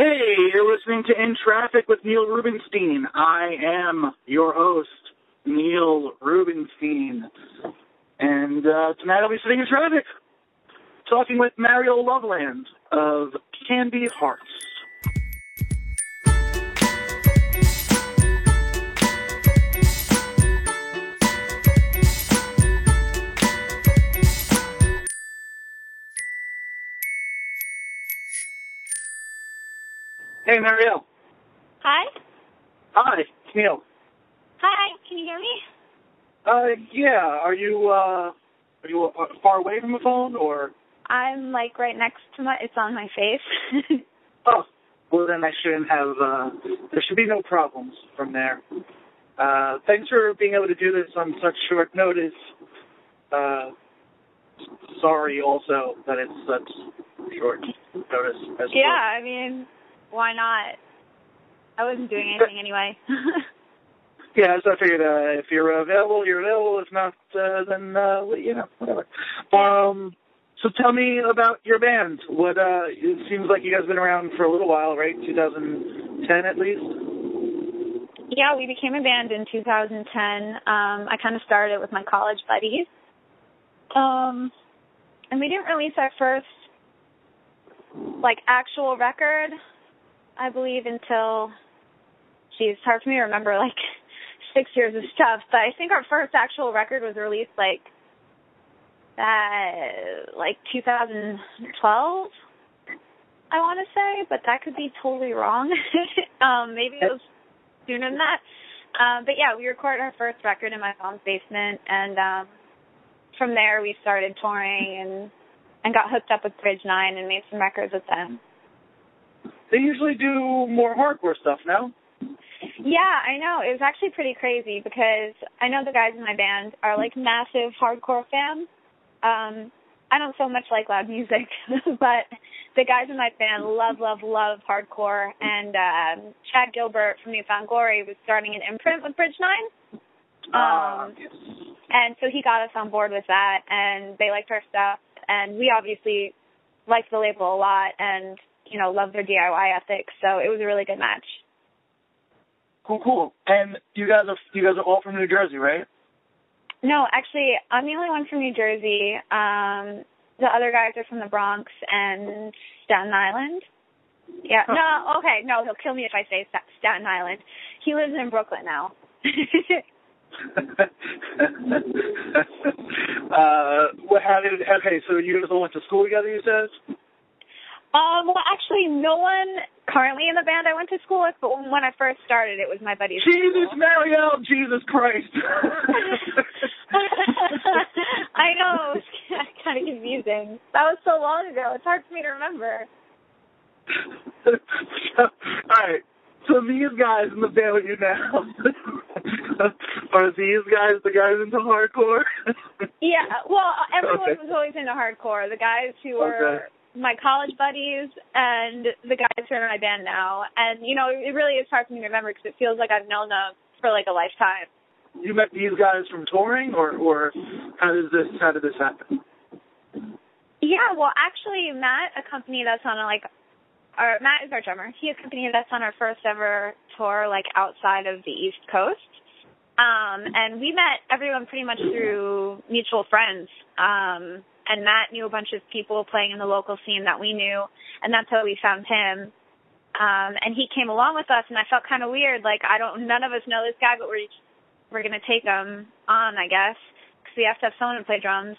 Hey, you're listening to In Traffic with Neil Rubenstein. I am your host, Neil Rubenstein. And uh, tonight I'll be sitting in traffic, talking with Mariel Loveland of Candy Hearts. Hey, Mariel. Hi. Hi, it's Neil. Hi. Can you hear me? Uh, yeah. Are you uh, are you uh, far away from the phone or? I'm like right next to my. It's on my face. Oh, well then I shouldn't have. Uh, there should be no problems from there. Uh, thanks for being able to do this on such short notice. Uh, sorry also that it's such short notice as yeah. well. I mean, why not? I wasn't doing anything anyway. Yeah, so I figured uh, if you're available, you're available. If not, uh, then uh, you know, whatever. Um, so tell me about your band. What uh, it seems like you guys have been around for a little while, right? 2010 at least. yeah, we became a band in 2010. Um, I kind of started with my college buddies. Um, and we didn't release our first like actual record, I believe, until geez, it's hard for me to remember like six years of stuff. But I think our first actual record was released like uh like 2012. I want to say, but that could be totally wrong. um, maybe it was sooner than that. Um, but yeah, we recorded our first record in my mom's basement, and um, from there we started touring and and got hooked up with Bridge Nine and made some records with them. They usually do more hardcore stuff now. Yeah, I know. It was actually pretty crazy because I know the guys in my band are like massive hardcore fans. Um, I don't so much like loud music, but the guys in my band love, love, love hardcore. And um, Chad Gilbert from New Found Glory was starting an imprint with Bridge Nine. Ah, Um, and so he got us on board with that, and they liked our stuff. And we obviously liked the label a lot, and you know, love their DIY ethic. So it was a really good match. Cool, cool. And you guys are you guys are all from New Jersey, right? No, actually, I'm the only one from New Jersey. Um, the other guys are from the Bronx and Staten Island. Yeah. No. Okay. No, he'll kill me if I say Staten Island. He lives in Brooklyn now. uh, what? How did? Okay, so you guys all went to school together. You said. Um. Well, actually, no one currently in the band I went to school with, but when I first started, it was my buddies. Jesus. Mariel, Jesus Christ. I know. It's kind of confusing. That was so long ago. It's hard for me to remember. all right. So these guys in the band with you now are these guys the guys into hardcore? Yeah, well, everyone Okay. was always into hardcore. The guys who were my college buddies and the guys who are in my band now. And, you know, it really is hard for me to remember because it feels like I've known them for like a lifetime. you met these guys from touring, or or how does this how did this happen? Yeah, well, actually, Matt accompanied us on a, like, our, Matt is our drummer. He accompanied us on our first ever tour, like, outside of the East Coast. Um, and we met everyone pretty much through mutual friends. Um, and Matt knew a bunch of people playing in the local scene that we knew, and that's how we found him. Um, and he came along with us, and I felt kind of weird. Like, I don't, none of us know this guy, but we're we're gonna take him on, I guess, because we have to have someone to play drums.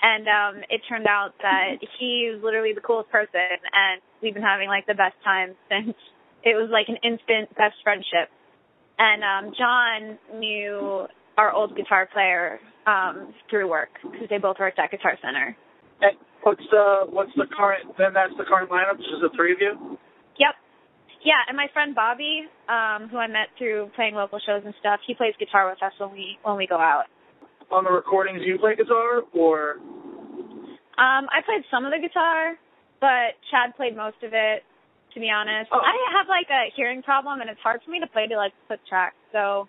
And um, it turned out that he's literally the coolest person, and we've been having like the best time since. It was like an instant best friendship. And um, John knew our old guitar player um, through work because they both worked at Guitar Center. And what's the what's the current? Then that's the current lineup. Just the three of you. Yep. Yeah, and my friend Bobby, um, who I met through playing local shows and stuff, he plays guitar with us when we when we go out. On the recordings, you play guitar, or Um, I played some of the guitar, but Chad played most of it. To be honest, Oh. I have like a hearing problem, and it's hard for me to play to like click track. So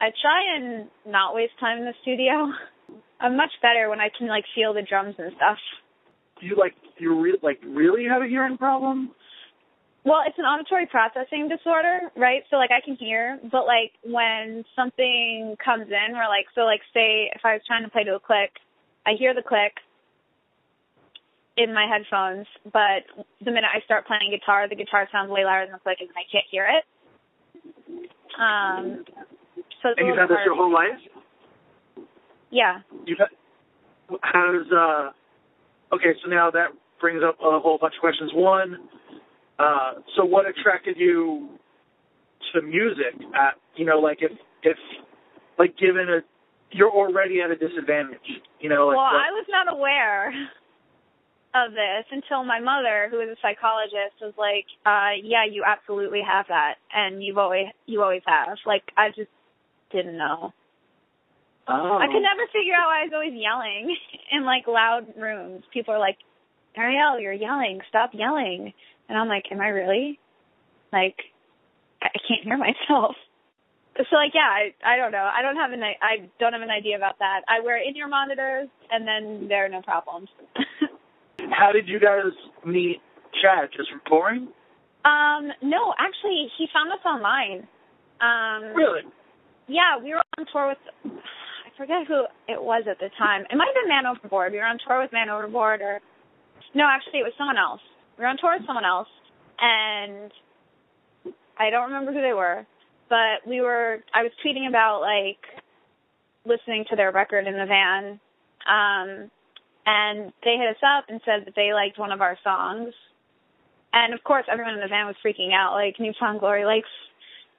I try and not waste time in the studio. I'm much better when I can like feel the drums and stuff. do you like you re- like really have a hearing problem? Well, it's an auditory processing disorder, right? So like I can hear, but like when something comes in, or like so like say if I was trying to play to a click, I hear the click in my headphones, but the minute I start playing guitar, the guitar sounds way louder than the click, and I can't hear it. Um, so and you've had this your whole life. Yeah. You've had, has uh okay, so now that brings up a whole bunch of questions. One, uh, so what attracted you to music? At you know, like if if like given a you're already at a disadvantage, you know. Like well, what, I was not aware of this until my mother, who is a psychologist, was like, uh, "Yeah, you absolutely have that, and you've always you always have." Like I just didn't know. Oh. I could never figure out why I was always yelling in like loud rooms. People are like, Ariel, you're yelling. Stop yelling. And I'm like, am I really? Like, I can't hear myself. So like, yeah, I I don't know. I don't have an I don't have an idea about that. I wear in-ear monitors, and then there are no problems. How did you guys meet Chad? Just from touring? Um, no, actually, he found us online. Um, really? Yeah, we were on tour with I forget who it was at the time. It might have been Man Overboard. We were on tour with Man Overboard, or no, actually, it was someone else. We were on tour with someone else, and I don't remember who they were, but we were. I was tweeting about like listening to their record in the van, um, and they hit us up and said that they liked one of our songs. And of course, everyone in the van was freaking out. Like, New Found Glory likes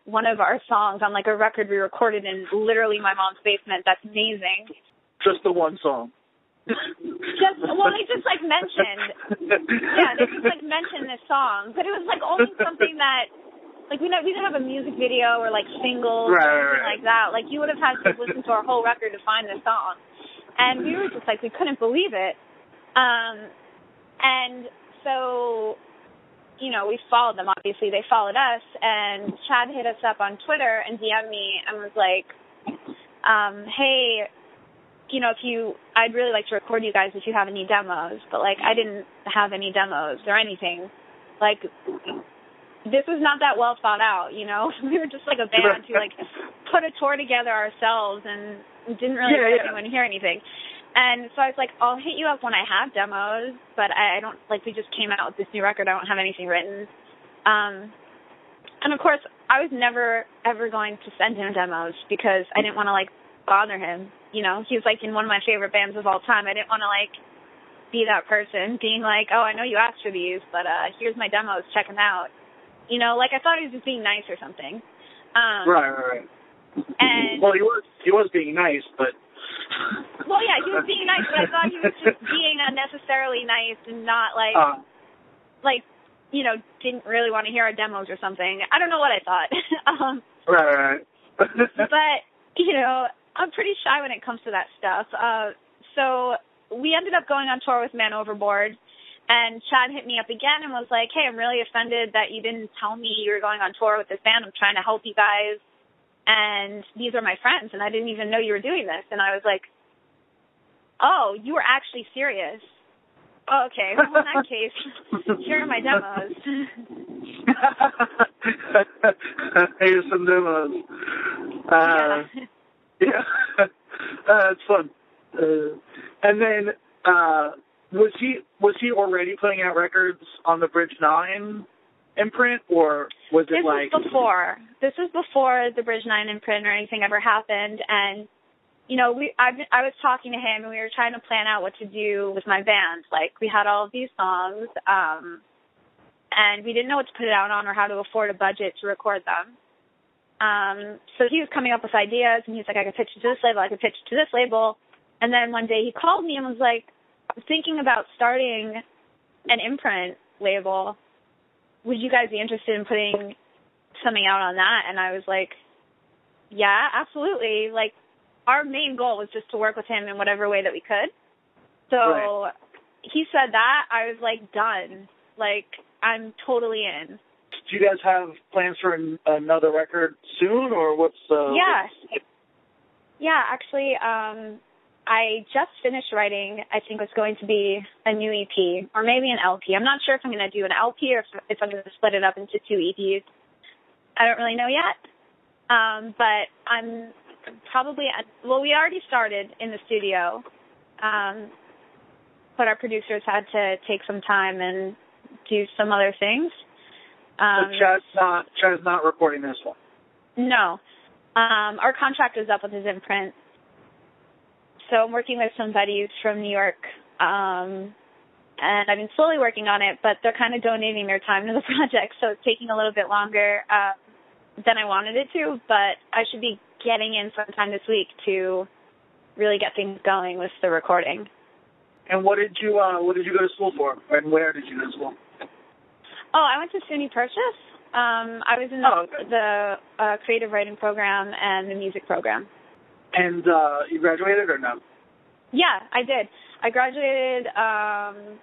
one of our songs on like a record we recorded in literally my mom's basement. That's amazing. Just the one song. just well, they just like mentioned, yeah, they just like mentioned this song, but it was like only something that, like we know we didn't have a music video or like singles right, or anything right. like that. Like you would have had to listen to our whole record to find this song, and we were just like we couldn't believe it. Um, and so you know, we followed them. Obviously, they followed us, and Chad hit us up on Twitter and DM'd me and was like, um, "Hey, you know, if you, I'd really like to record you guys if you have any demos, but like, I didn't have any demos or anything. Like, this was not that well thought out. You know, we were just like a band who like put a tour together ourselves and didn't really yeah, expect yeah. anyone to hear anything." And so I was like, I'll hit you up when I have demos, but I, I don't like we just came out with this new record. I don't have anything written. Um and of course I was never ever going to send him demos because I didn't want to like bother him. You know, he was like in one of my favorite bands of all time. I didn't want to like be that person being like, Oh, I know you asked for these, but uh here's my demos, check them out. You know, like I thought he was just being nice or something. Um Right, right, right. And well, he was he was being nice, but well, yeah, he was being nice, but I thought he was just being unnecessarily nice and not like, uh, like, you know, didn't really want to hear our demos or something. I don't know what I thought. um, right, right. but you know, I'm pretty shy when it comes to that stuff. Uh, so we ended up going on tour with Man Overboard. And Chad hit me up again and was like, "Hey, I'm really offended that you didn't tell me you were going on tour with this band. I'm trying to help you guys." And these are my friends and I didn't even know you were doing this and I was like, "Oh, you were actually serious." Oh, okay. Well, in that case, here are my demos. Here's some demos. Uh, yeah. yeah, uh, it's fun. Uh, and then, uh, was he was he already putting out records on the Bridge Nine imprint, or was it this like was before? This was before the Bridge Nine imprint or anything ever happened, and you know, we I I was talking to him and we were trying to plan out what to do with my band. Like we had all of these songs, um, and we didn't know what to put it out on or how to afford a budget to record them. Um, so he was coming up with ideas, and he's like, I could pitch it to this label, I could pitch it to this label. And then one day he called me and was like, I'm thinking about starting an imprint label. Would you guys be interested in putting something out on that? And I was like, yeah, absolutely. Like, our main goal was just to work with him in whatever way that we could. So Right. he said that, I was like, done. Like, I'm totally in. do you guys have plans for an, another record soon, or what's uh? Yes. Yeah, actually, um, I just finished writing, I think it's going to be a new EP or maybe an LP. I'm not sure if I'm going to do an LP or if, if I'm going to split it up into two EPs. I don't really know yet. Um, but I'm probably, at, well, we already started in the studio. Um, but our producers had to take some time and do some other things. Um, so Chad's not, Chad's not recording this one? No. Um, our contract is up with his imprint so I'm working with some buddies from New York, um, and I've been slowly working on it, but they're kind of donating their time to the project, so it's taking a little bit longer uh, than I wanted it to. But I should be getting in sometime this week to really get things going with the recording. And what did you uh, what did you go to school for, and where did you go to school? Oh, I went to SUNY Purchase. Um, I was in the, oh, okay. the uh, creative writing program and the music program. And uh, you graduated or no? Yeah, I did. I graduated um,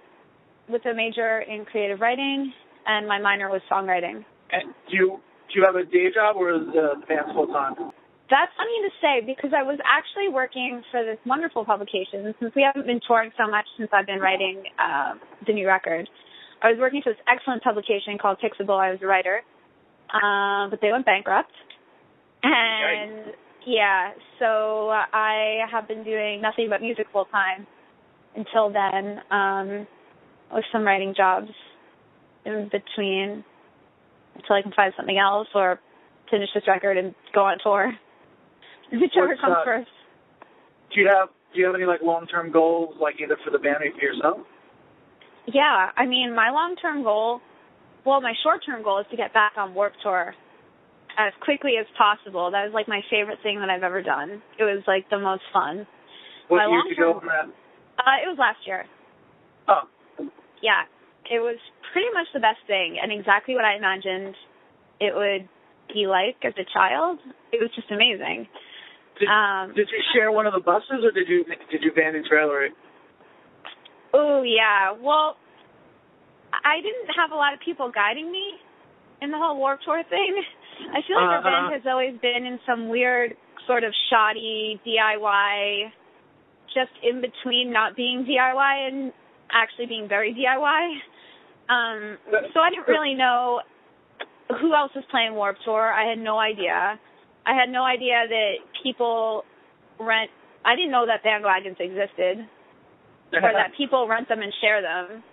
with a major in creative writing, and my minor was songwriting. And do you do you have a day job or is uh, the band full time? That's funny to say because I was actually working for this wonderful publication. Since we haven't been touring so much since I've been writing uh, the new record, I was working for this excellent publication called Pixable. I was a writer, uh, but they went bankrupt, and. Yeah, so I have been doing nothing but music full time until then, um, with some writing jobs in between until I can find something else or finish this record and go on tour. Whichever comes uh, first. Do you have do you have any like long term goals, like either for the band or for yourself? Yeah, I mean my long term goal well, my short term goal is to get back on Warped Tour as quickly as possible. That was like my favorite thing that I've ever done. It was like the most fun. What my year did you go for that? Uh, it was last year. Oh. Yeah, it was pretty much the best thing and exactly what I imagined it would be like as a child. It was just amazing. Did, um, did you share one of the buses or did you did you van and trailer it? Oh yeah. Well, I didn't have a lot of people guiding me in the whole Warped Tour thing. I feel like uh, our band uh-huh. has always been in some weird sort of shoddy DIY, just in between not being DIY and actually being very DIY. Um, so I didn't really know who else was playing Warped Tour. I had no idea. I had no idea that people rent. I didn't know that bandwagons existed, or that people rent them and share them.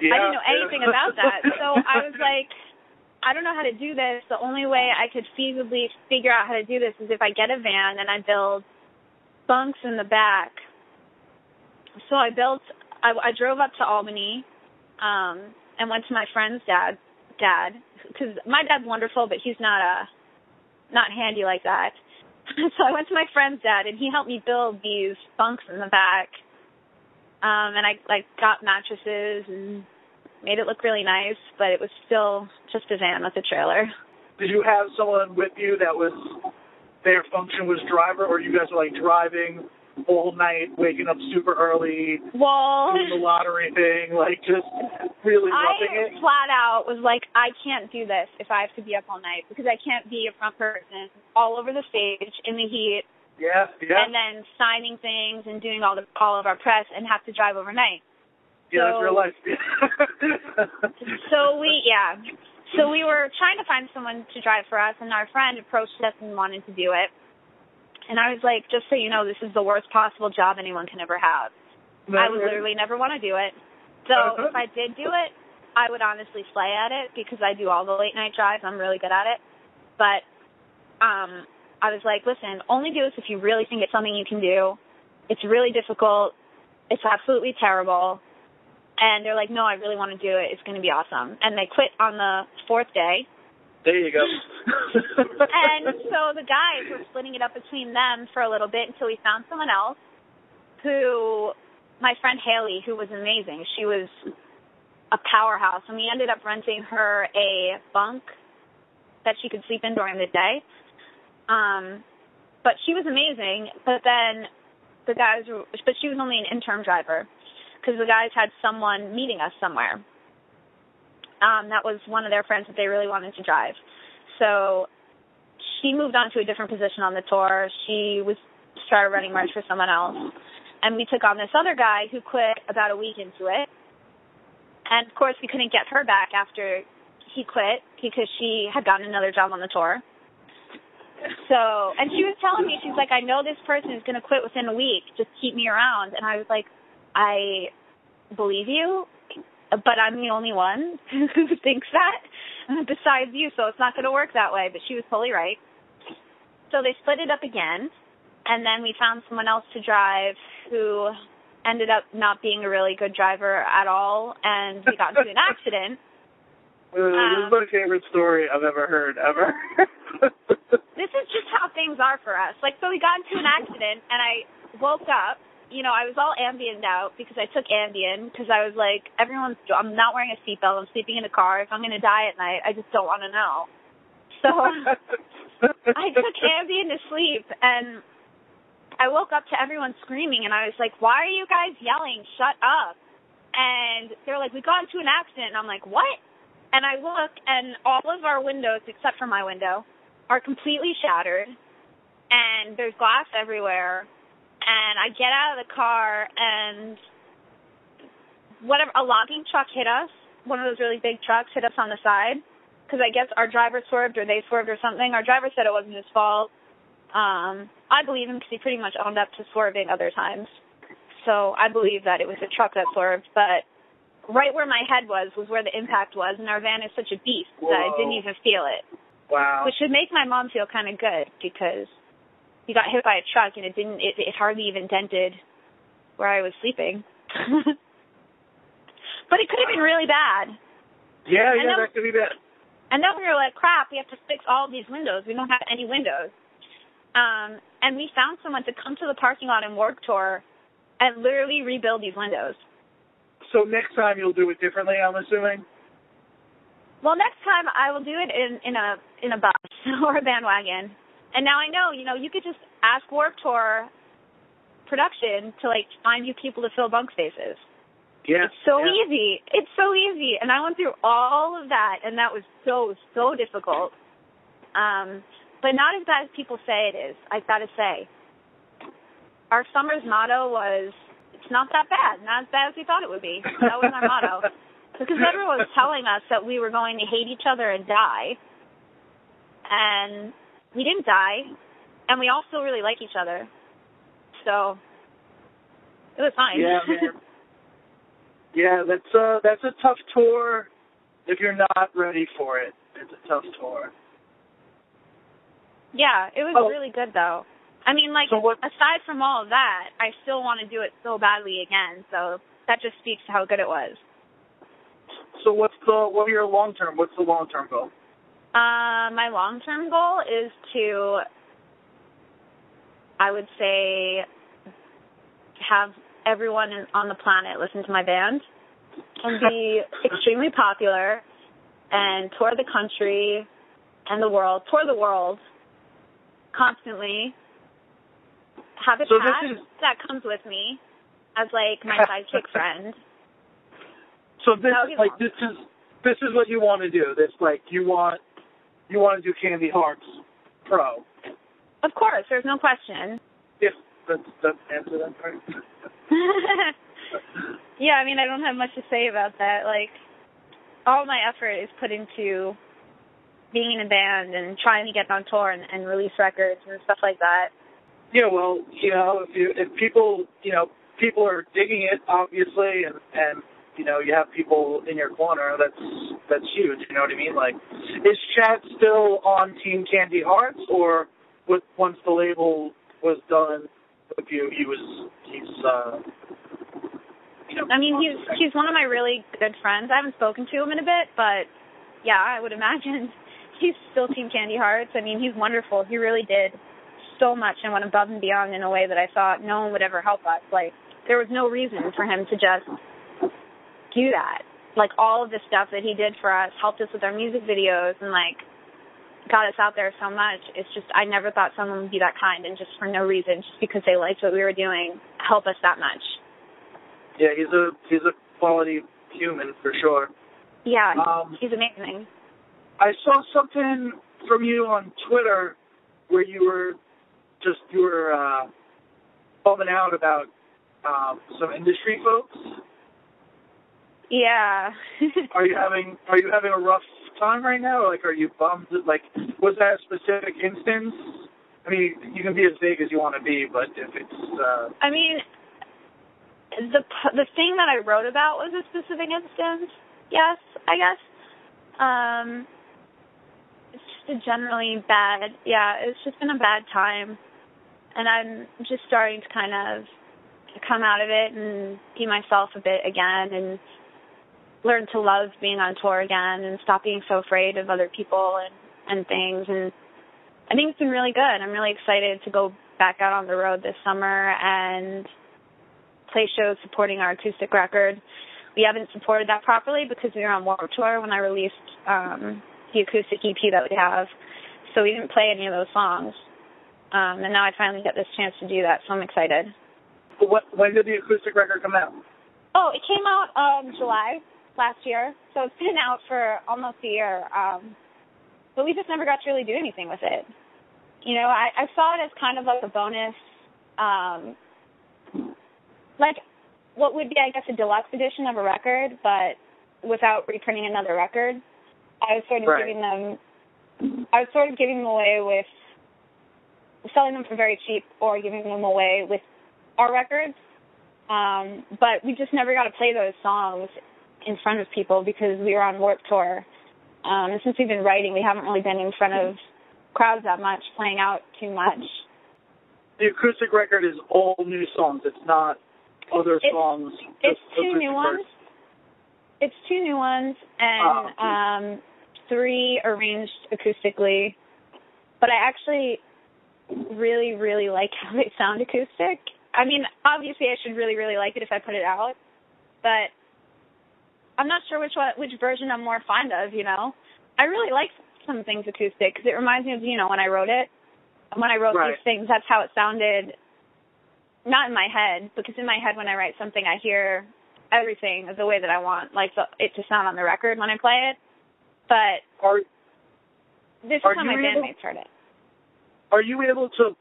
Yeah. I didn't know anything about that. So I was like, I don't know how to do this. The only way I could feasibly figure out how to do this is if I get a van and I build bunks in the back. So I built. I, I drove up to Albany, um, and went to my friend's dad. Dad, because my dad's wonderful, but he's not a not handy like that. so I went to my friend's dad, and he helped me build these bunks in the back. Um, and I like got mattresses and made it look really nice, but it was still just a van with a trailer. Did you have someone with you that was their function was driver, or you guys were like driving all night, waking up super early, well, doing the lottery thing, like just really I it? flat out was like, I can't do this if I have to be up all night because I can't be a front person all over the stage in the heat. Yeah, yeah. And then signing things and doing all the all of our press and have to drive overnight. Yeah, so, that's real life. so we, yeah. So we were trying to find someone to drive for us, and our friend approached us and wanted to do it. And I was like, just so you know, this is the worst possible job anyone can ever have. I would literally never want to do it. So uh-huh. if I did do it, I would honestly slay at it because I do all the late night drives. I'm really good at it. But um I was like, listen, only do this if you really think it's something you can do. It's really difficult. It's absolutely terrible. And they're like, no, I really want to do it. It's going to be awesome. And they quit on the fourth day. There you go. and so the guys were splitting it up between them for a little bit until we found someone else who, my friend Haley, who was amazing. She was a powerhouse. And we ended up renting her a bunk that she could sleep in during the day. Um, but she was amazing. But then the guys were, but she was only an interim driver because the guys had someone meeting us somewhere. Um, that was one of their friends that they really wanted to drive. So she moved on to a different position on the tour. She was started running merch for someone else. and we took on this other guy who quit about a week into it. And of course, we couldn't get her back after he quit because she had gotten another job on the tour. So, and she was telling me, she's like, I know this person is going to quit within a week. Just keep me around. And I was like, I believe you, but I'm the only one who thinks that besides you, so it's not going to work that way. But she was totally right. So they split it up again, and then we found someone else to drive who ended up not being a really good driver at all, and we got into an accident. This is Um, my favorite story I've ever heard, ever. this is just how things are for us. Like, so we got into an accident, and I woke up. You know, I was all Ambien out because I took Ambien because I was like, everyone's. I'm not wearing a seatbelt. I'm sleeping in a car. If I'm going to die at night, I just don't want to know. So I took Ambien to sleep, and I woke up to everyone screaming, and I was like, "Why are you guys yelling? Shut up!" And they're like, "We got into an accident." And I'm like, "What?" And I look, and all of our windows, except for my window, are completely shattered, and there's glass everywhere. And I get out of the car, and whatever a logging truck hit us. One of those really big trucks hit us on the side because I guess our driver swerved or they swerved or something. Our driver said it wasn't his fault. Um, I believe him because he pretty much owned up to swerving other times. So I believe that it was the truck that swerved, but right where my head was was where the impact was, and our van is such a beast that I didn't even feel it, wow. which should make my mom feel kind of good because he got hit by a truck and it didn't, it, it hardly even dented where I was sleeping. but it could have been really bad. Yeah, I yeah, know- that could be bad. And then we were like, crap, we have to fix all these windows. We don't have any windows. Um, and we found someone to come to the parking lot and Warped Tour and literally rebuild these windows. So next time you'll do it differently, I'm assuming. Well, next time I will do it in, in a in a bus or a bandwagon. And now I know, you know, you could just ask Warped Tour production to like find you people to fill bunk spaces. Yeah. It's so yeah. easy. It's so easy. And I went through all of that and that was so, so difficult. Um, but not as bad as people say it is, I've gotta say. Our summer's motto was it's not that bad, not as bad as we thought it would be. That was our motto. Because everyone was telling us that we were going to hate each other and die. And we didn't die. And we all still really like each other. So it was fine. Yeah, man. Yeah, that's uh that's a tough tour if you're not ready for it. It's a tough tour. Yeah, it was Oh. really good though. I mean, like So what- aside from all of that, I still want to do it so badly again. So that just speaks to how good it was. So what's the what are your long term? What's the long term goal? Uh, my long-term goal is to, I would say, have everyone in, on the planet listen to my band and be extremely popular and tour the country and the world, tour the world constantly. Have a So cat is- that comes with me as like my sidekick friend. So this That would be like this is this is what you want to do. This like you want you want to do Candy Hearts Pro. Of course, there's no question. If that's that answer that part. yeah, I mean, I don't have much to say about that. Like, all my effort is put into being in a band and trying to get on tour and, and release records and stuff like that. Yeah, well, you know, if you if people you know people are digging it obviously, and and you know you have people in your corner, that's that's huge. You know what I mean? Like, is Chad still on Team Candy Hearts, or with once the label was done with you, he was he's uh. I mean, he's he's one of my really good friends. I haven't spoken to him in a bit, but yeah, I would imagine he's still Team Candy Hearts. I mean, he's wonderful. He really did so much and went above and beyond in a way that I thought no one would ever help us. Like, there was no reason for him to just do that. Like, all of the stuff that he did for us helped us with our music videos and, like, got us out there so much. It's just, I never thought someone would be that kind and just for no reason, just because they liked what we were doing, help us that much. Yeah, he's a he's a quality human for sure. Yeah, Um, he's amazing. I saw something from you on Twitter where you were just you were uh bumming out about um, some industry folks. Yeah. are you having Are you having a rough time right now? Like, are you bummed? Like, was that a specific instance? I mean, you can be as vague as you want to be, but if it's. Uh... I mean, the the thing that I wrote about was a specific instance. Yes, I guess. Um, it's just a generally bad. Yeah, it's just been a bad time, and I'm just starting to kind of come out of it and be myself a bit again and learn to love being on tour again and stop being so afraid of other people and and things and I think it's been really good. I'm really excited to go back out on the road this summer and play shows supporting our acoustic record. We haven't supported that properly because we were on Warped Tour when I released um the acoustic EP that we have. So we didn't play any of those songs. Um and now I finally get this chance to do that, so I'm excited. What when did the acoustic record come out? Oh, it came out um July last year, so it's been out for almost a year. Um, but we just never got to really do anything with it. You know, I, I saw it as kind of like a bonus, um, like what would be, I guess, a deluxe edition of a record, but without reprinting another record. I was sort of right. giving them, I was sort of giving them away with selling them for very cheap or giving them away with our records. Um, but we just never got to play those songs in front of people because we were on Warped Tour. Um, and since we've been writing, we haven't really been in front of crowds that much, playing out too much. The acoustic record is all new songs. It's not other it's, songs. It's two new ones. It's two new ones and oh. um, three arranged acoustically. But I actually really, really like how they sound acoustic. I mean, obviously, I should really, really like it if I put it out. But I'm not sure which one, which version I'm more fond of. You know, I really like some things acoustic because it reminds me of you know when I wrote it. When I wrote right. these things, that's how it sounded. Not in my head, because in my head when I write something, I hear everything the way that I want, like the, it to sound on the record when I play it. But are, this is how my bandmates heard it. Are you able to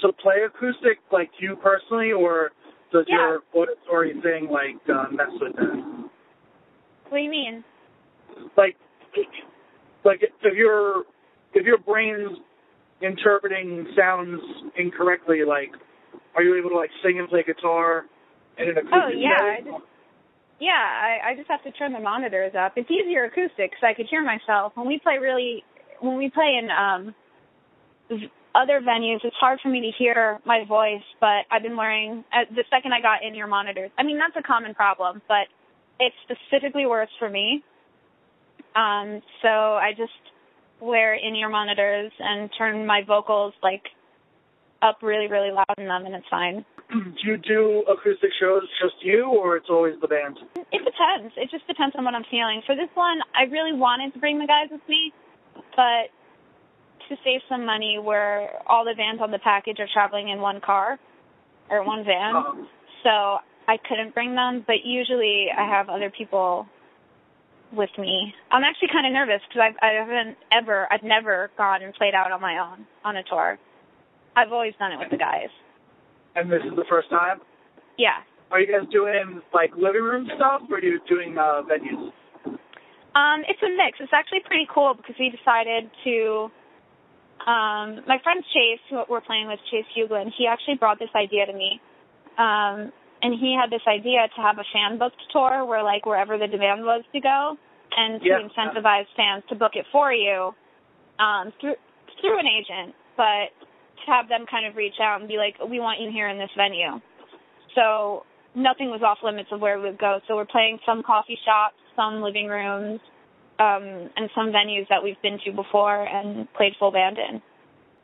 to play acoustic like you personally, or does yeah. your auditory thing like uh, mess with that? What do you mean? Like, like if your if your brain's interpreting sounds incorrectly, like, are you able to like sing and play guitar in an acoustic Oh yeah, I just, yeah. I, I just have to turn the monitors up. It's easier acoustic because I could hear myself. When we play really, when we play in um other venues, it's hard for me to hear my voice. But I've been wearing uh, the second I got in ear monitors. I mean that's a common problem, but it's specifically worse for me. Um, so I just wear in-ear monitors and turn my vocals like up really, really loud in them, and it's fine. Do you do acoustic shows just you, or it's always the band? It depends. It just depends on what I'm feeling. For this one, I really wanted to bring the guys with me, but to save some money, where all the bands on the package are traveling in one car or one van, Um, so I couldn't bring them, but usually I have other people with me. I'm actually kind of nervous because I've, I haven't ever, I've never gone and played out on my own on a tour. I've always done it with the guys. and this is the first time. Yeah. Are you guys doing like living room stuff, or are you doing uh, venues? Um, it's a mix. It's actually pretty cool because we decided to. Um, my friend Chase, who we're playing with, Chase Huglin, he actually brought this idea to me. Um, and he had this idea to have a fan booked tour where like wherever the demand was to go and to Yeah. incentivize fans to book it for you um through through an agent but to have them kind of reach out and be like we want you here in this venue so nothing was off limits of where we would go so we're playing some coffee shops some living rooms um and some venues that we've been to before and played full band in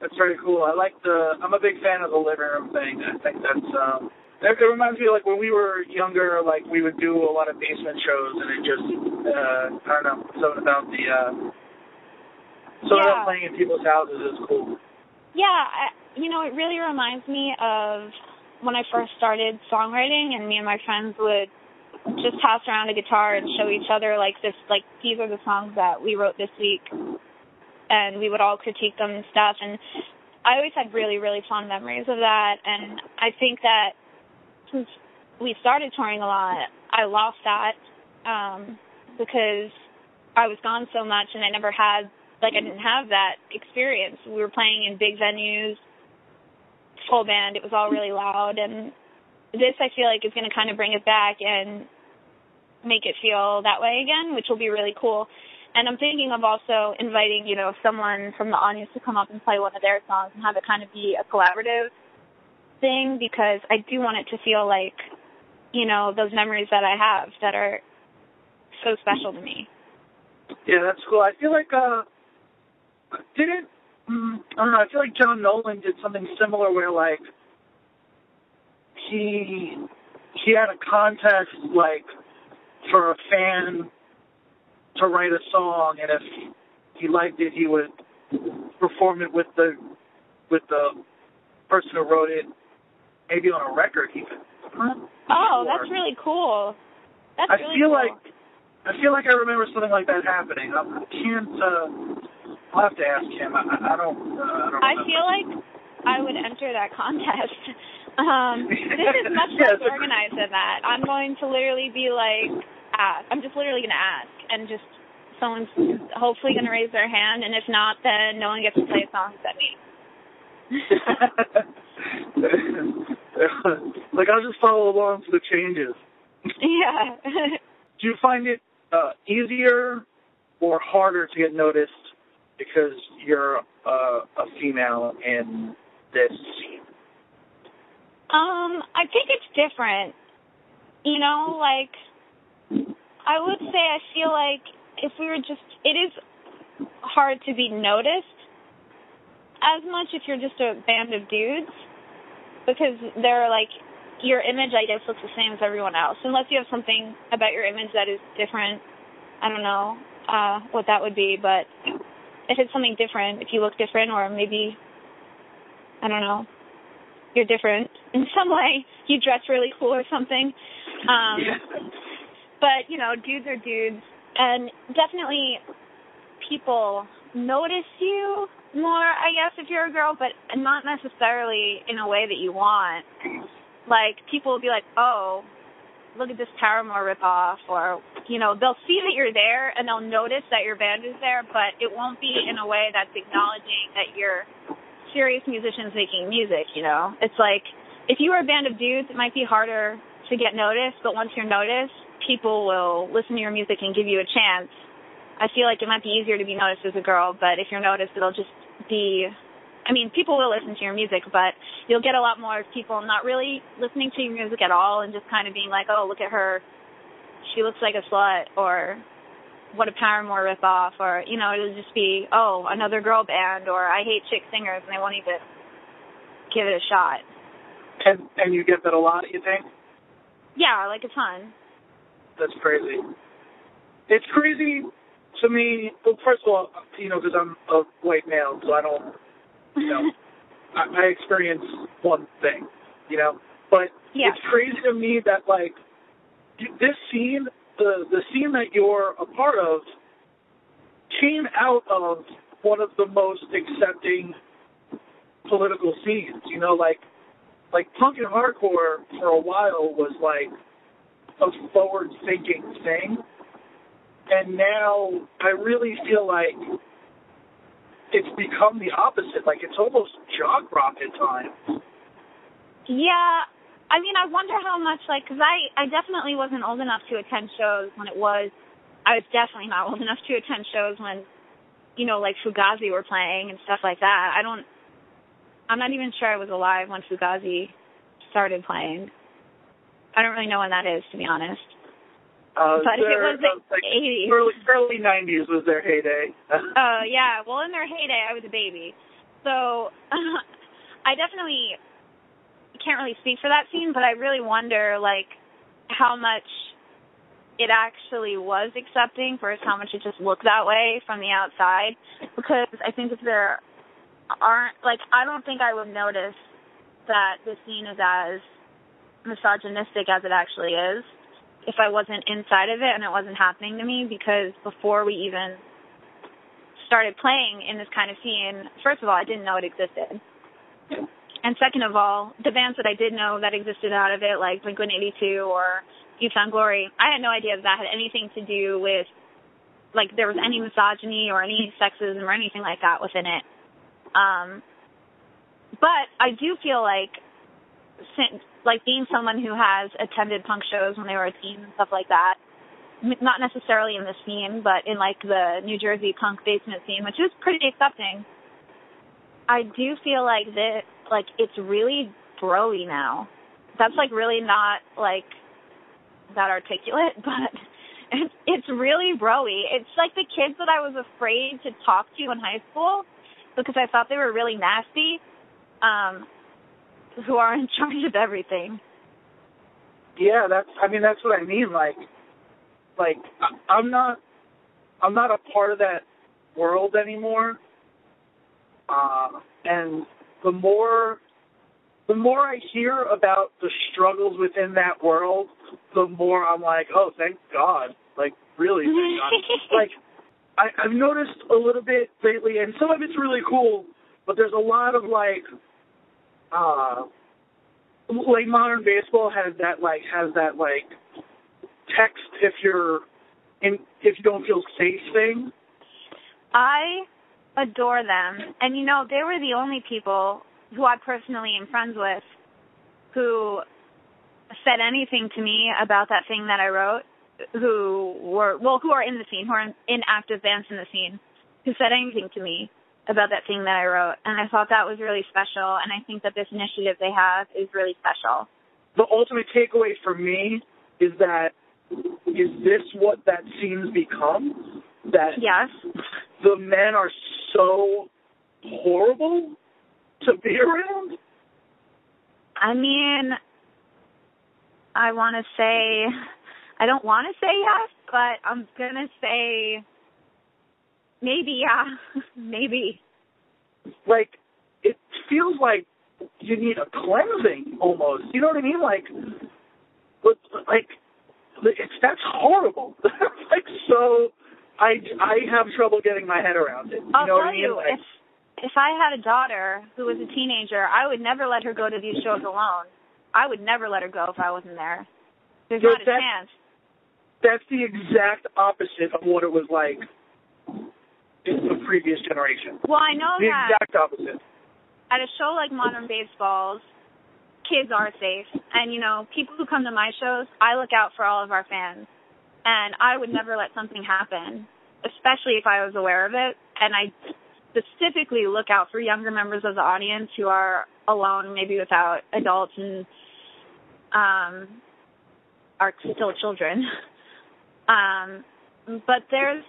That's very cool. I like the. I'm a big fan of the living room thing. I think that's. Um, it, reminds me like when we were younger, like we would do a lot of basement shows, and it just. Uh, I don't know. Something about the. Uh, something Yeah. about playing in people's houses is cool. Yeah, I, you know, it really reminds me of when I first started songwriting, and me and my friends would just toss around a guitar and show each other like this, like these are the songs that we wrote this week, and we would all critique them and stuff. And I always had really, really fond memories of that. And I think that since we started touring a lot, I lost that um, because I was gone so much and I never had like I didn't have that experience. We were playing in big venues, full band. It was all really loud, and this I feel like is going to kind of bring it back and make it feel that way again, which will be really cool. And I'm thinking of also inviting, you know, someone from the audience to come up and play one of their songs and have it kind of be a collaborative thing because I do want it to feel like, you know, those memories that I have that are so special to me. Yeah, that's cool. I feel like uh didn't mm, I don't know, I feel like John Nolan did something similar where like he he had a contest like for a fan to write a song, and if he liked it, he would perform it with the with the person who wrote it, maybe on a record even. Oh, that's really cool. That's I really feel cool. like I feel like I remember something like that happening. I can't. Uh, I'll have to ask him. I, I don't. Uh, I don't. I feel like I would enter that contest. Um, this is much Yeah, less organized than that. I'm going to literally be like, ask. I'm just literally going to ask, and just someone's hopefully going to raise their hand, and if not, then no one gets to play a song except me. like I'll just follow along for the changes. yeah. Do you find it uh, easier or harder to get noticed because you're uh, a female in this scene? Um, I think it's different. You know, like I would say I feel like if we were just it is hard to be noticed as much if you're just a band of dudes because they're like your image I guess looks the same as everyone else unless you have something about your image that is different. I don't know uh what that would be, but if it's something different, if you look different or maybe I don't know, you're different in some way. You dress really cool or something. Um but, you know, dudes are dudes and definitely people notice you more, I guess, if you're a girl, but not necessarily in a way that you want. Like people will be like, "Oh, look at this Paramore ripoff," or you know, they'll see that you're there and they'll notice that your band is there, but it won't be in a way that's acknowledging that you're serious musicians making music. You know, it's like if you were a band of dudes, it might be harder to get noticed, but once you're noticed, people will listen to your music and give you a chance. I feel like it might be easier to be noticed as a girl, but if you're noticed, it'll just be. I mean, people will listen to your music, but you'll get a lot more people not really listening to your music at all and just kind of being like, "Oh, look at her, she looks like a slut," or "What a Paramore ripoff," or you know, it'll just be, "Oh, another girl band," or "I hate chick singers," and they won't even give it a shot. And and you get that a lot, you think? Yeah, like a ton. That's crazy. It's crazy to me. Well, first of all, you know, because I'm a white male, so I don't, you know, I, I experience one thing, you know. But Yeah. it's crazy to me that like this scene, the the scene that you're a part of, came out of one of the most accepting political scenes. You know, like like punk and hardcore for a while was like a forward thinking thing. And now I really feel like it's become the opposite. Like it's almost jock rock at times. Yeah, I mean, I wonder how much like because I I definitely wasn't old enough to attend shows when it was. I was definitely not old enough to attend shows when, you know, like Fugazi were playing and stuff like that. I don't. I'm not even sure I was alive when Fugazi started playing. I don't really know when that is, to be honest. Uh, But if it was the uh, like 80s. early early '90s was their heyday. Oh yeah, well in their heyday I was a baby, so I definitely can't really speak for that scene, but I really wonder like how much it actually was accepting versus how much it just looked that way from the outside. Because I think if there aren't like I don't think I would notice that the scene is as misogynistic as it actually is if I wasn't inside of it and it wasn't happening to me because before we even started playing in this kind of scene, first of all, I didn't know it existed. and second of all, the bands that I did know that existed out of it, like Blink 182 or New Found Glory, I had no idea that, that had anything to do with like there was any misogyny or any sexism or anything like that within it. Um, but I do feel like since like being someone who has attended punk shows when they were a teen and stuff like that, not necessarily in the scene, but in like the New Jersey punk basement scene, which is pretty accepting. I do feel like that like it's really broy now. That's like really not like that articulate, but it's it's really broy. It's like the kids that I was afraid to talk to in high school because I thought they were really nasty, um, who are in charge of everything. Yeah, that's. I mean, that's what I mean. Like, like I'm not, I'm not a part of that world anymore. Uh, and the more, the more I hear about the struggles within that world, the more I'm like, oh, thank God. Like, really, thank God. like, I, I've noticed a little bit lately, and some of it's really cool, but there's a lot of like, uh, like modern baseball has that like has that like text if you're in if you don't feel safe thing. I adore them, and you know they were the only people who I personally am friends with who said anything to me about that thing that I wrote who were well who are in the scene who are in, active bands in the scene who said anything to me about that thing that I wrote and I thought that was really special and I think that this initiative they have is really special. The ultimate takeaway for me is that is this what that scene's become? That yes. the men are so horrible to be around? I mean I want to say I don't want to say yes, but I'm gonna say maybe yeah, maybe. Like it feels like you need a cleansing almost. You know what I mean? Like, but like it's that's horrible. like so, I I have trouble getting my head around it. You I'll know tell what I mean? you Like, if if I had a daughter who was a teenager, I would never let her go to these shows alone. I would never let her go if I wasn't there. There's not a chance. that's the exact opposite of what it was like in the previous generation. Well, I know The that exact opposite. at a show like Modern Baseballs, kids are safe. And, you know, people who come to my shows, I look out for all of our fans. And I would never let something happen, especially if I was aware of it. And I specifically look out for younger members of the audience who are alone, maybe without adults and um, are still children. Um, but there's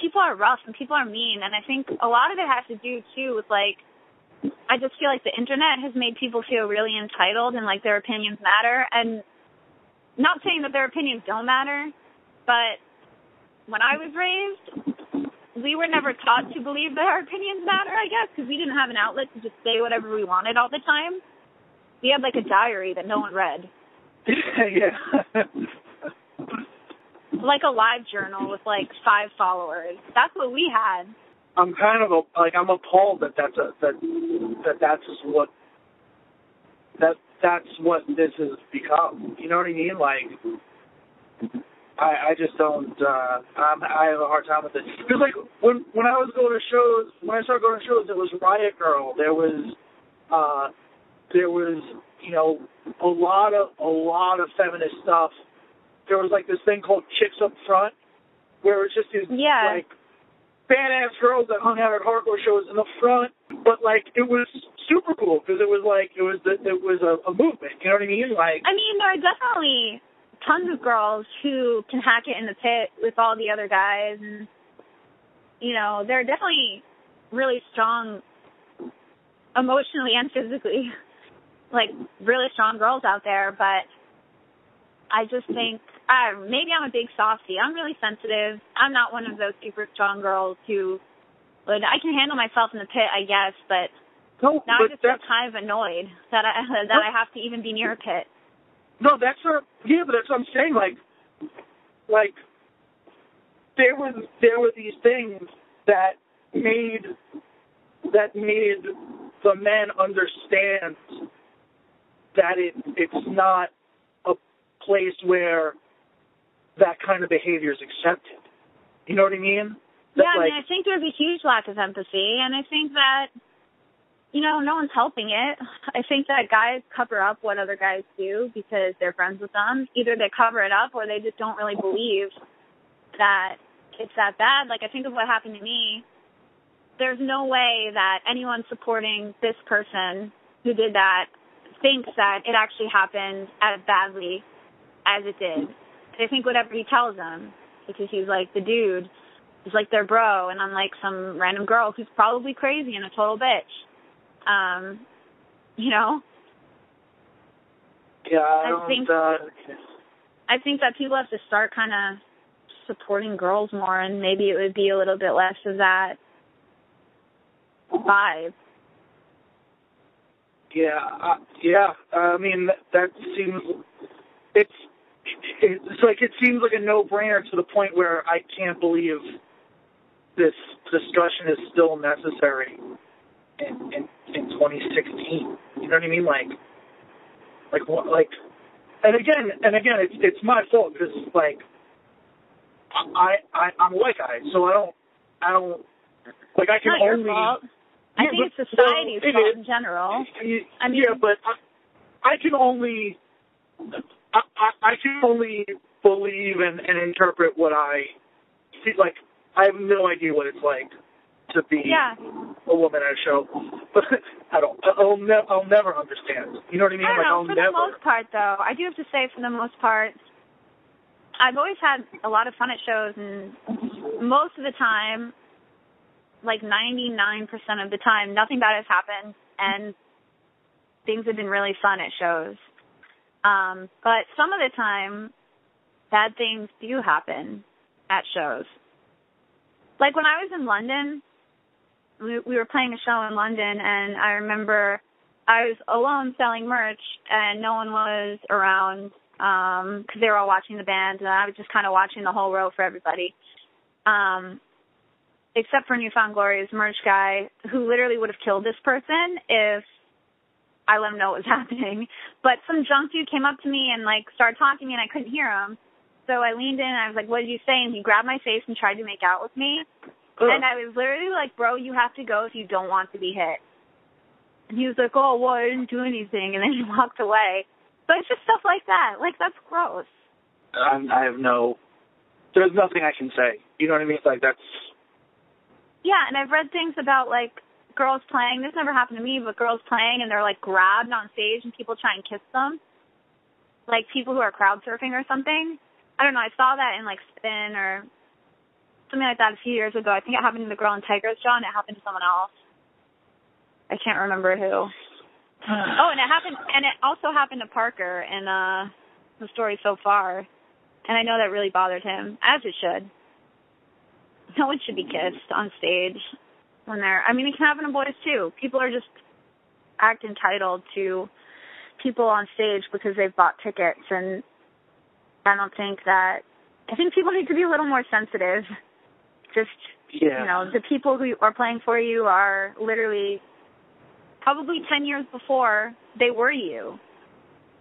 people are rough and people are mean, and I think a lot of it has to do too with like I just feel like the internet has made people feel really entitled and like their opinions matter. And not saying that their opinions don't matter, but when I was raised, we were never taught to believe that our opinions matter, I guess, because we didn't have an outlet to just say whatever we wanted all the time. We had like a diary that no one read, yeah. Like a LiveJournal with like five followers. That's what we had. I'm kind of a, like I'm appalled that that's a that that that's what that that's what this has become. You know what I mean? Like I I just don't uh I'm, I have a hard time with it because like when when I was going to shows when I started going to shows there was Riot Grrrl there was uh there was you know a lot of a lot of feminist stuff. There was like this thing called Chicks Up Front where it's just these Yeah. like badass girls that hung out at hardcore shows in the front, but like it was super cool because it was like it was the, it was a, a movement. You know what I mean? Like I mean, there are definitely tons of girls who can hack it in the pit with all the other guys, and you know, there are definitely really strong, emotionally and physically, like really strong girls out there. But I just think, uh, maybe I'm a big softie. I'm really sensitive. I'm not one of those super strong girls who, but I can handle myself in the pit, I guess. But no, now I just feel kind of annoyed that I that I have to even be near a pit. no, that's not. Yeah, but that's what I'm saying. Like, like there was there were these things that made that made the men understand that it it's not a place where that kind of behavior is accepted. You know what I mean? That, yeah, I like, mean, I think there's a huge lack of empathy, and I think that you know no one's helping it. I think that guys cover up what other guys do because they're friends with them. Either they cover it up or they just don't really believe that it's that bad. Like I think of what happened to me. There's no way that anyone supporting this person who did that thinks that it actually happened as badly as it did. They think whatever he tells them because he's like the dude He's like their bro, and I'm like some random girl who's probably crazy and a total bitch. Um, you know. Yeah, I, I think- uh, I think that people have to start kind of supporting girls more, and maybe it would be a little bit less of that vibe. yeah, uh, yeah. I mean, that, that seems. It's. It's like it seems like a no-brainer to the point where I can't believe this discussion is still necessary in in, in 2016. You know what I mean? Like, like what? Like, and again, and again, it's it's my fault because like, I I I'm a white guy, so I don't I don't like I can Not your only. fault. I Yeah, think but- it's society's well, it fault is. in general. Y- I mean- yeah, but I, I can only I, I, I can only believe and, and interpret what I see. Like I have no idea what it's like to be Yeah. a woman at a show, but I don't. I'll never. I'll never understand. You know what I mean? I like know. I'll For never. the most part, though, I do have to say, for the most part, I've always had a lot of fun at shows, and most of the time, like 99% of the time, nothing bad has happened, and things have been really fun at shows. Um, but some of the time, bad things do happen at shows. Like when I was in London, we, we were playing a show in London, and I remember I was alone selling merch, and no one was around um 'cause they were all watching the band, and I was just kind of watching the whole row for everybody. Um, except for New Found Glory's merch guy, who literally would have killed this person if I let him know what was happening. But some drunk dude came up to me and like started talking, to me and I couldn't hear him. So I leaned in and I was like, "What did you say?" And he grabbed my face and tried to make out with me. Ugh. And I was literally like, bro, you have to go if you don't want to be hit. And he was like, oh, well, I didn't do anything. And then he walked away. But it's just stuff like that. Like, that's gross. I'm, I have no. There's nothing I can say. You know what I mean? It's Like that's. Yeah, and I've read things about, like, girls playing. This never happened to me, but girls playing and they're, like, grabbed on stage and people try and kiss them. Like, people who are crowd surfing or something. I don't know. I saw that in, like, Spin or something like that a few years ago. I think it happened to the girl in Tigers Jaw and it happened to someone else. I can't remember who. Oh, and it happened, and it also happened to Parker in uh the story so far, and I know that really bothered him, as it should. No one should be kissed on stage when they're. I mean, it can happen to boys too. People are just act entitled to people on stage because they've bought tickets, and I don't think that. I think people need to be a little more sensitive. Just Yeah. you know, the people who are playing for you are literally probably 10 years before they were you.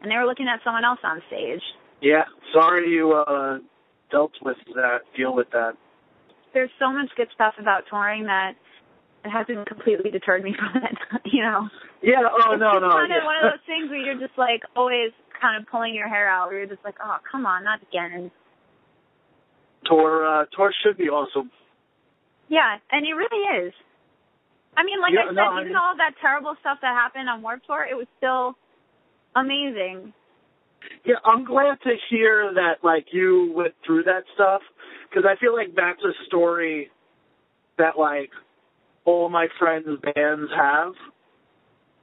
And they were looking at someone else on stage. Yeah. Sorry you uh dealt with that. Deal with that. There's so much good stuff about touring that it hasn't completely deterred me from it, you know. Yeah. Oh it's no no. kind of one of those things where you're just like always kind of pulling your hair out where you're just like, oh, come on, not again. tour uh tour should be awesome. Yeah, and it really is. I mean, like Yeah, I said, no, I even mean- all that terrible stuff that happened on Warped Tour, it was still amazing. Yeah, I'm glad to hear that like you went through that stuff because I feel like that's a story that like all my friends' bands have,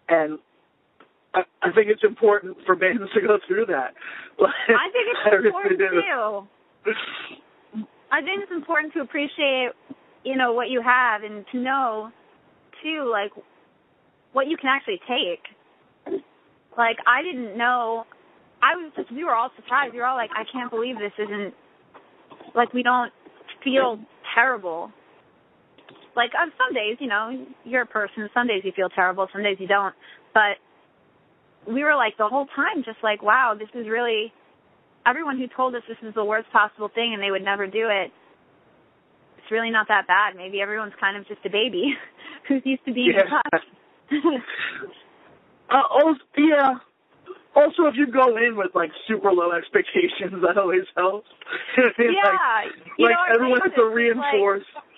and I, I think it's important for bands to go through that. I think it's I important too. I think it's important to appreciate, you know, what you have and to know, too, like, what you can actually take. Like, I didn't know. I was just, we were all surprised. We were all like, I can't believe this isn't, like, we don't feel terrible. Like on some days, you know, you're a person. Some days you feel terrible. Some days you don't. But we were like the whole time, just like, wow, this is really. Everyone who told us this is the worst possible thing and they would never do it, it's really not that bad. Maybe everyone's kind of just a baby who's used to being Yeah. touched. Uh, also, yeah. Also, if you go in with like super low expectations, that always helps. yeah, like, you know, our everyone has to reinforce. Like,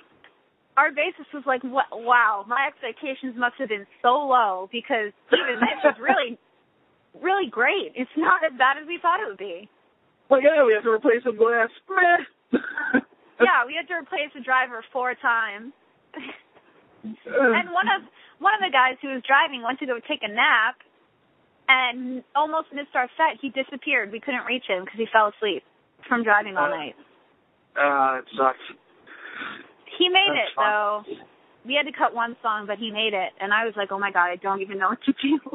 our basis was like, wow, my expectations must have been so low because even this is really, really great. It's not as bad as we thought it would be. Like, yeah, we have to replace some glass. Yeah, we had to replace the driver four times. and one of one of the guys who was driving went to go take a nap and almost missed our set. He disappeared. We couldn't reach him because he fell asleep from driving all Uh, night. Uh, it sucks. He made that's it fun. though. We had to cut one song, but he made it, and I was like, "Oh my god, I don't even know what to do."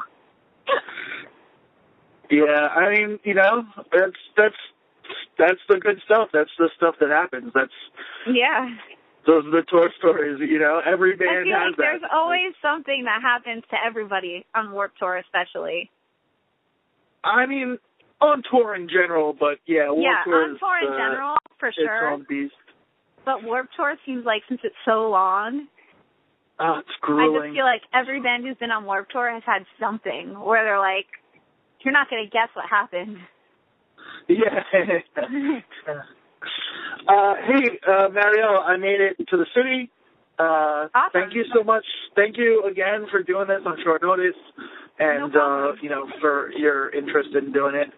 Yeah, I mean, you know, that's that's that's the good stuff. That's the stuff that happens. That's yeah, those are the tour stories. You know, every I band feel has like there's that. always something that happens to everybody on Warped Tour, especially. I mean, on tour in general, but yeah, Warped yeah, Tour on is, tour in uh, general, for Its sure. own beast. But Warped Tour seems like since it's so long, Oh, it's I just feel like every band who's been on Warped Tour has had something where they're like, "You're not gonna guess what happened." Yeah. uh, hey, uh, Mariel, I made it to the city. Uh, Awesome. Thank you so much. Thank you again for doing this on short notice, and No uh, you know for your interest in doing it.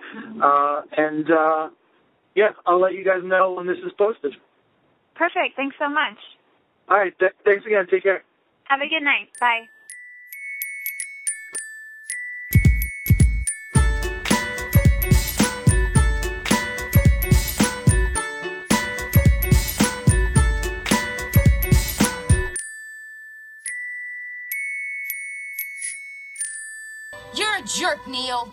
Uh, and uh, yeah, I'll let you guys know when this is posted. Perfect. Thanks so much. All right. Th- thanks again. Take care. Have a good night. Bye. You're a jerk, Neil.